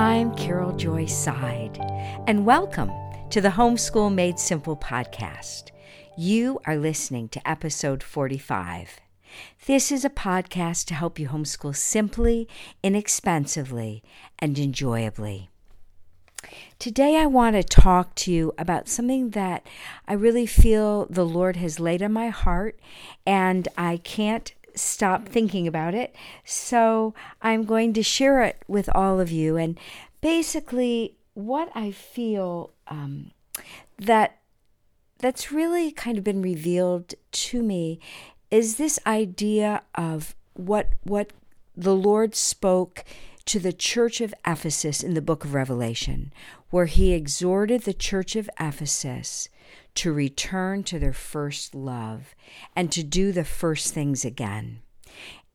I'm Carol Joy Seid, and welcome to the Homeschool Made Simple podcast. You are listening to episode 45. This is a podcast to help you homeschool simply, inexpensively, and enjoyably. Today, I want to talk to you about something that I really feel the Lord has laid on my heart, and I can't stop thinking about it. So, I'm going to share it with all of you. And basically, what I feel um, that that's really kind of been revealed to me is this idea of what what the Lord spoke to the church of Ephesus in the book of Revelation, where he exhorted the church of Ephesus to return to their first love and to do the first things again.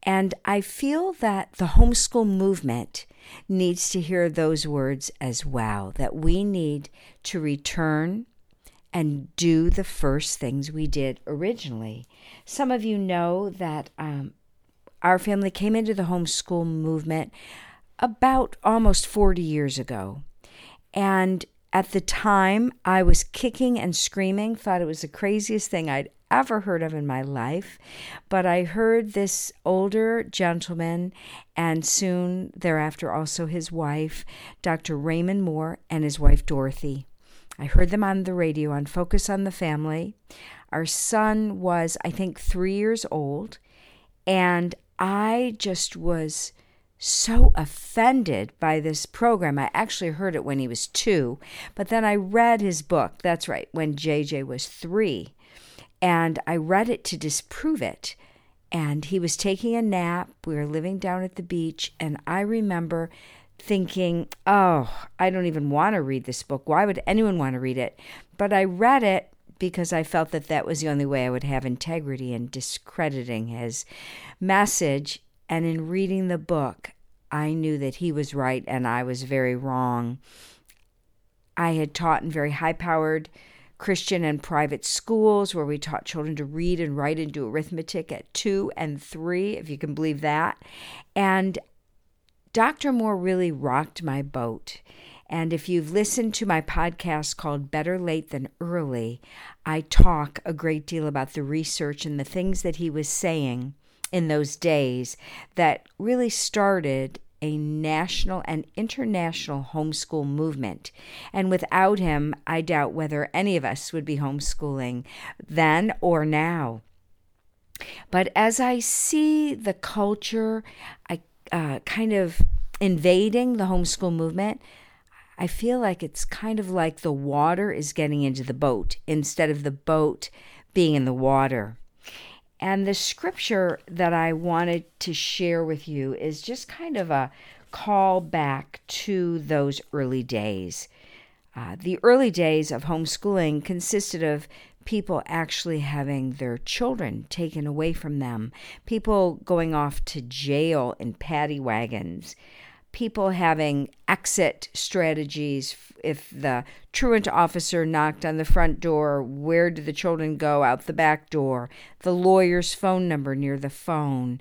And I feel that the homeschool movement needs to hear those words as well that we need to return and do the first things we did originally. Some of you know that um, our family came into the homeschool movement about almost 40 years ago. And at the time, I was kicking and screaming, thought it was the craziest thing I'd ever heard of in my life. But I heard this older gentleman, and soon thereafter also his wife, Dr. Raymond Moore, and his wife Dorothy. I heard them on the radio on Focus on the Family. Our son was, I think, three years old, and I just was so offended by this program. I actually heard it when he was two, but then I read his book. That's right, when JJ was three. And I read it to disprove it. And he was taking a nap. We were living down at the beach. And I remember thinking, oh, I don't even want to read this book. Why would anyone want to read it? But I read it because I felt that that was the only way I would have integrity in discrediting his message. And in reading the book, I knew that he was right and I was very wrong. I had taught in very high powered Christian and private schools where we taught children to read and write and do arithmetic at two and three, if you can believe that. And Dr. Moore really rocked my boat. And if you've listened to my podcast called Better Late Than Early, I talk a great deal about the research and the things that he was saying in those days that really started a national and international homeschool movement. And without him, I doubt whether any of us would be homeschooling then or now. But as I see the culture I, uh, kind of invading the homeschool movement, I feel like it's kind of like the water is getting into the boat instead of the boat being in the water. And the scripture that I wanted to share with you is just kind of a call back to those early days. Uh, the early days of homeschooling consisted of people actually having their children taken away from them, people going off to jail in paddy wagons, people having exit strategies. If the truant officer knocked on the front door, where do the children go? Out the back door. The lawyer's phone number near the phone.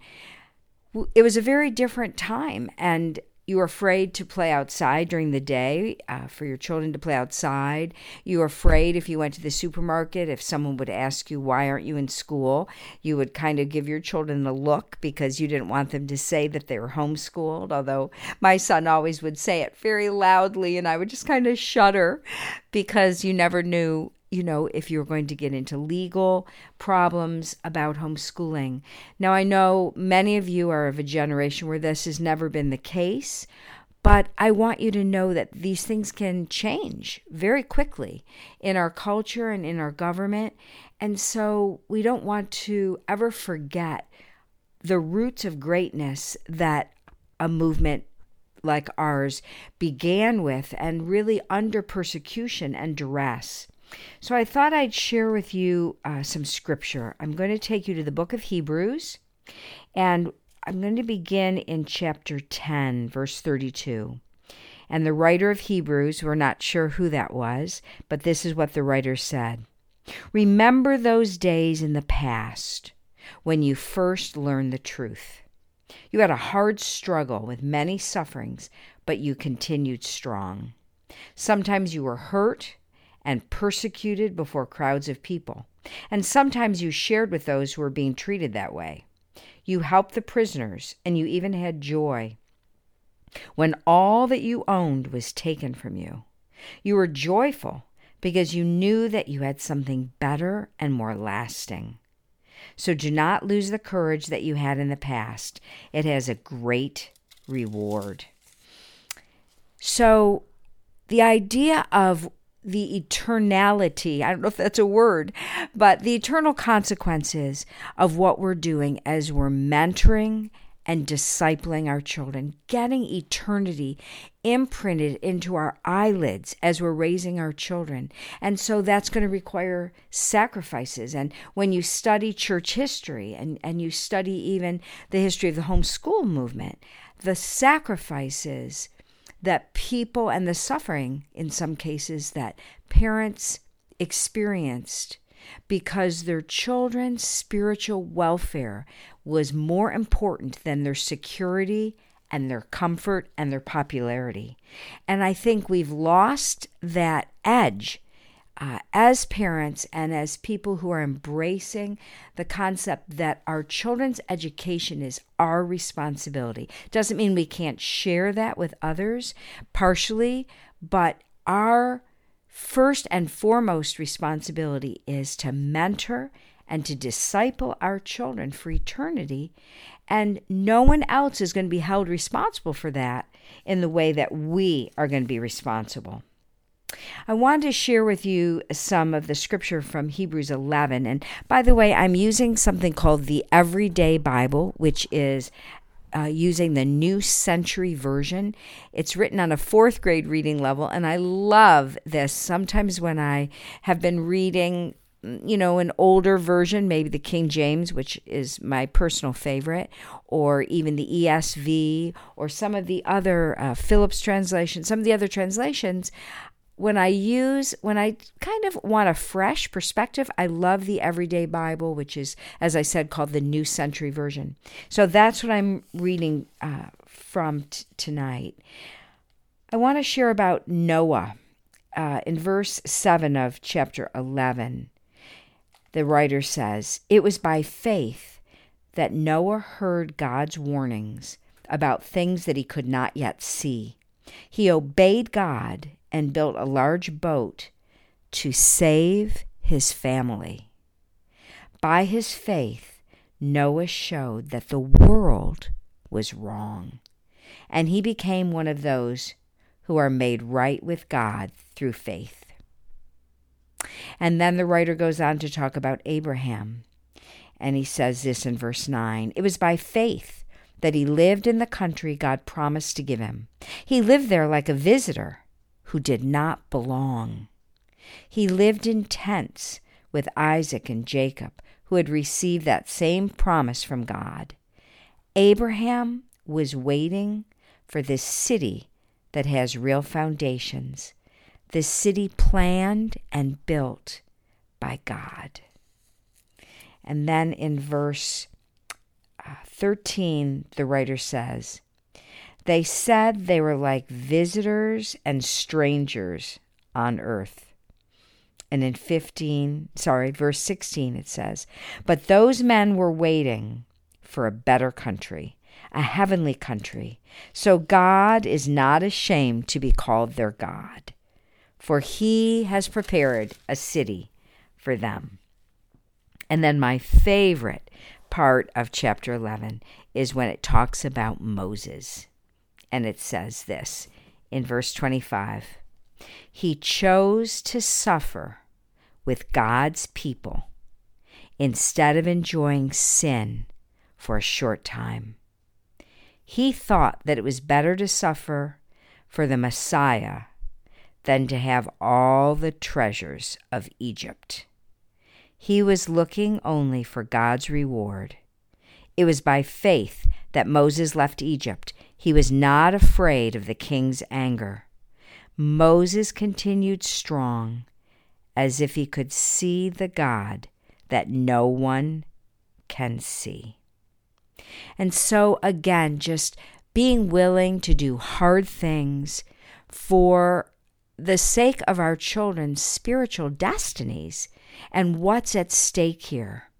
It was a very different time, and you are afraid to play outside during the day uh, for your children to play outside. You are afraid if you went to the supermarket, if someone would ask you, Why aren't you in school? You would kind of give your children a look because you didn't want them to say that they were homeschooled. Although my son always would say it very loudly, and I would just kind of shudder because you never knew you know, if you're going to get into legal problems about homeschooling. Now, I know many of you are of a generation where this has never been the case, but I want you to know that these things can change very quickly in our culture and in our government. And so we don't want to ever forget the roots of greatness that a movement like ours began with and really under persecution and duress. So I thought I'd share with you uh, some scripture. I'm going to take you to the book of Hebrews, and I'm going to begin in chapter 10, verse 32. And the writer of Hebrews, we're not sure who that was, but this is what the writer said Remember those days in the past when you first learned the truth. You had a hard struggle with many sufferings, but you continued strong. Sometimes you were hurt and persecuted before crowds of people, and sometimes you shared with those who were being treated that way. You helped the prisoners, and you even had joy when all that you owned was taken from you. You were joyful because you knew that you had something better and more lasting. So do not lose the courage that you had in the past. It has a great reward. So, the idea of the eternality, I don't know if that's a word, but the eternal consequences of what we're doing as we're mentoring and discipling our children, getting eternity imprinted into our eyelids as we're raising our children. And so that's going to require sacrifices. And when you study church history and, and you study even the history of the homeschool movement, the sacrifices that people and the suffering, in some cases, that parents experienced because their children's spiritual welfare was more important than their security and their comfort and their popularity. And I think we've lost that edge uh, as parents and as people who are embracing the concept that our children's education is our responsibility. Doesn't mean we can't share that with others, partially, but our first and foremost responsibility is to mentor and to disciple our children for eternity. And no one else is going to be held responsible for that in the way that we are going to be responsible. I wanted to share with you some of the scripture from Hebrews 11. And by the way, I'm using something called the Everyday Bible, which is uh, using the New Century Version. It's written on a fourth grade reading level, and I love this. Sometimes when I have been reading, you know, an older version, maybe the King James, which is my personal favorite, or even the ESV, or some of the other uh, Phillips translation, some of the other translations, when I use, when I kind of want a fresh perspective, I love the Everyday Bible, which is, as I said, called the New Century Version. So that's what I'm reading uh, from t- tonight. I want to share about Noah. Uh, in verse 7 of chapter 11, the writer says, It was by faith that Noah heard God's warnings about things that he could not yet see. He obeyed God and built a large boat to save his family. By his faith, Noah showed that the world was wrong, and he became one of those who are made right with God through faith. And then the writer goes on to talk about Abraham, and he says this in verse 9 It was by faith that he lived in the country God promised to give him. He lived there like a visitor who did not belong. He lived in tents with Isaac and Jacob, who had received that same promise from God. Abraham was waiting for this city that has real foundations, this city planned and built by God. And then in verse uh, 13, the writer says, they said they were like visitors and strangers on earth. And in 15, sorry, verse 16, it says, But those men were waiting for a better country, a heavenly country. So God is not ashamed to be called their God, for he has prepared a city for them. And then my favorite part of chapter 11 is when it talks about Moses and it says this in verse 25 He chose to suffer with God's people instead of enjoying sin for a short time. He thought that it was better to suffer for the Messiah than to have all the treasures of Egypt. He was looking only for God's reward. It was by faith that Moses left Egypt he was not afraid of the king's anger. Moses continued strong, as if he could see the God that no one can see. And so, again, just being willing to do hard things for the sake of our children's spiritual destinies and what's at stake here.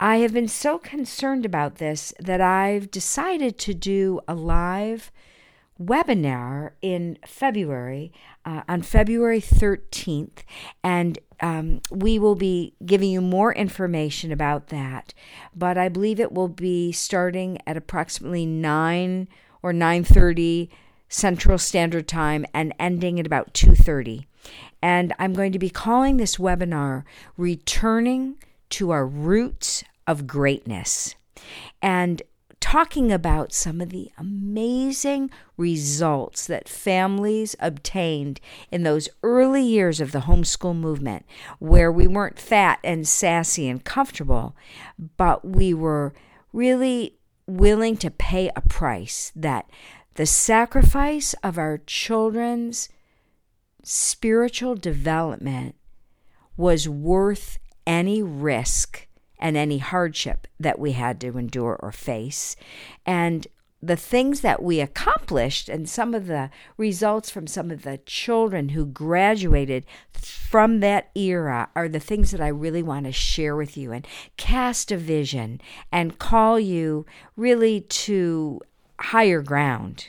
I have been so concerned about this that I've decided to do a live webinar in February, uh, on February 13th, and um, we will be giving you more information about that. But I believe it will be starting at approximately 9 or 9:30 Central Standard Time and ending at about 2:30. And I'm going to be calling this webinar Returning to Our Roots of Greatness. And talking about some of the amazing results that families obtained in those early years of the homeschool movement, where we weren't fat and sassy and comfortable, but we were really willing to pay a price that the sacrifice of our children's spiritual development was worth any risk and any hardship that we had to endure or face. And the things that we accomplished and some of the results from some of the children who graduated from that era are the things that I really want to share with you and cast a vision and call you really to higher ground.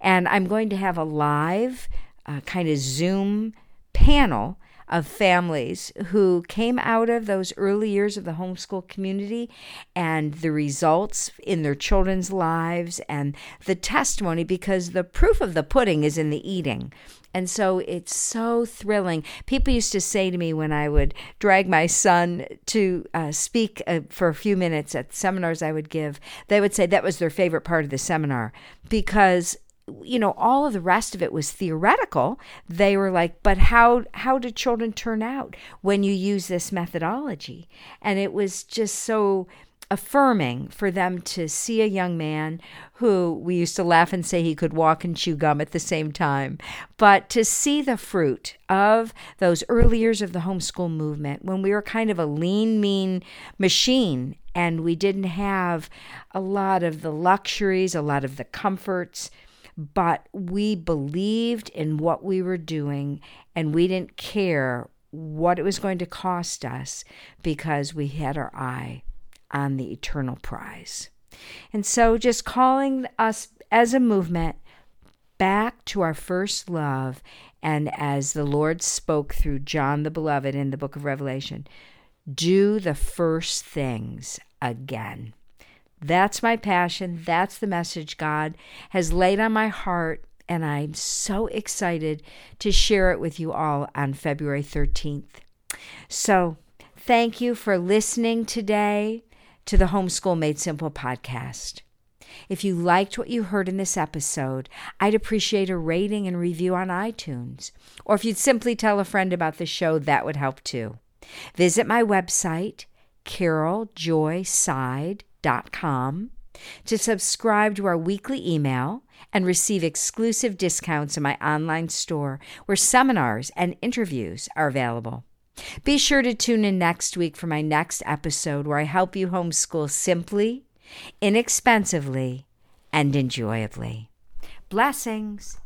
And I'm going to have a live uh, kind of Zoom panel of families who came out of those early years of the homeschool community and the results in their children's lives and the testimony because the proof of the pudding is in the eating. And so it's so thrilling. People used to say to me when I would drag my son to uh, speak uh, for a few minutes at seminars I would give, they would say that was their favorite part of the seminar because you know all of the rest of it was theoretical. They were like but how how do children turn out when you use this methodology? And it was just so affirming for them to see a young man who we used to laugh and say he could walk and chew gum at the same time, but to see the fruit of those early years of the homeschool movement when we were kind of a lean, mean machine and we didn't have a lot of the luxuries, a lot of the comforts but we believed in what we were doing and we didn't care what it was going to cost us because we had our eye on the eternal prize. And so, just calling us as a movement back to our first love, and as the Lord spoke through John the Beloved in the book of Revelation, do the first things again. That's my passion. That's the message God has laid on my heart. And I'm so excited to share it with you all on February 13th. So, thank you for listening today to the Homeschool Made Simple podcast. If you liked what you heard in this episode, I'd appreciate a rating and review on iTunes. Or if you'd simply tell a friend about the show, that would help too. Visit my website, to subscribe to our weekly email and receive exclusive discounts in my online store where seminars and interviews are available. Be sure to tune in next week for my next episode where I help you homeschool simply, inexpensively, and enjoyably. Blessings.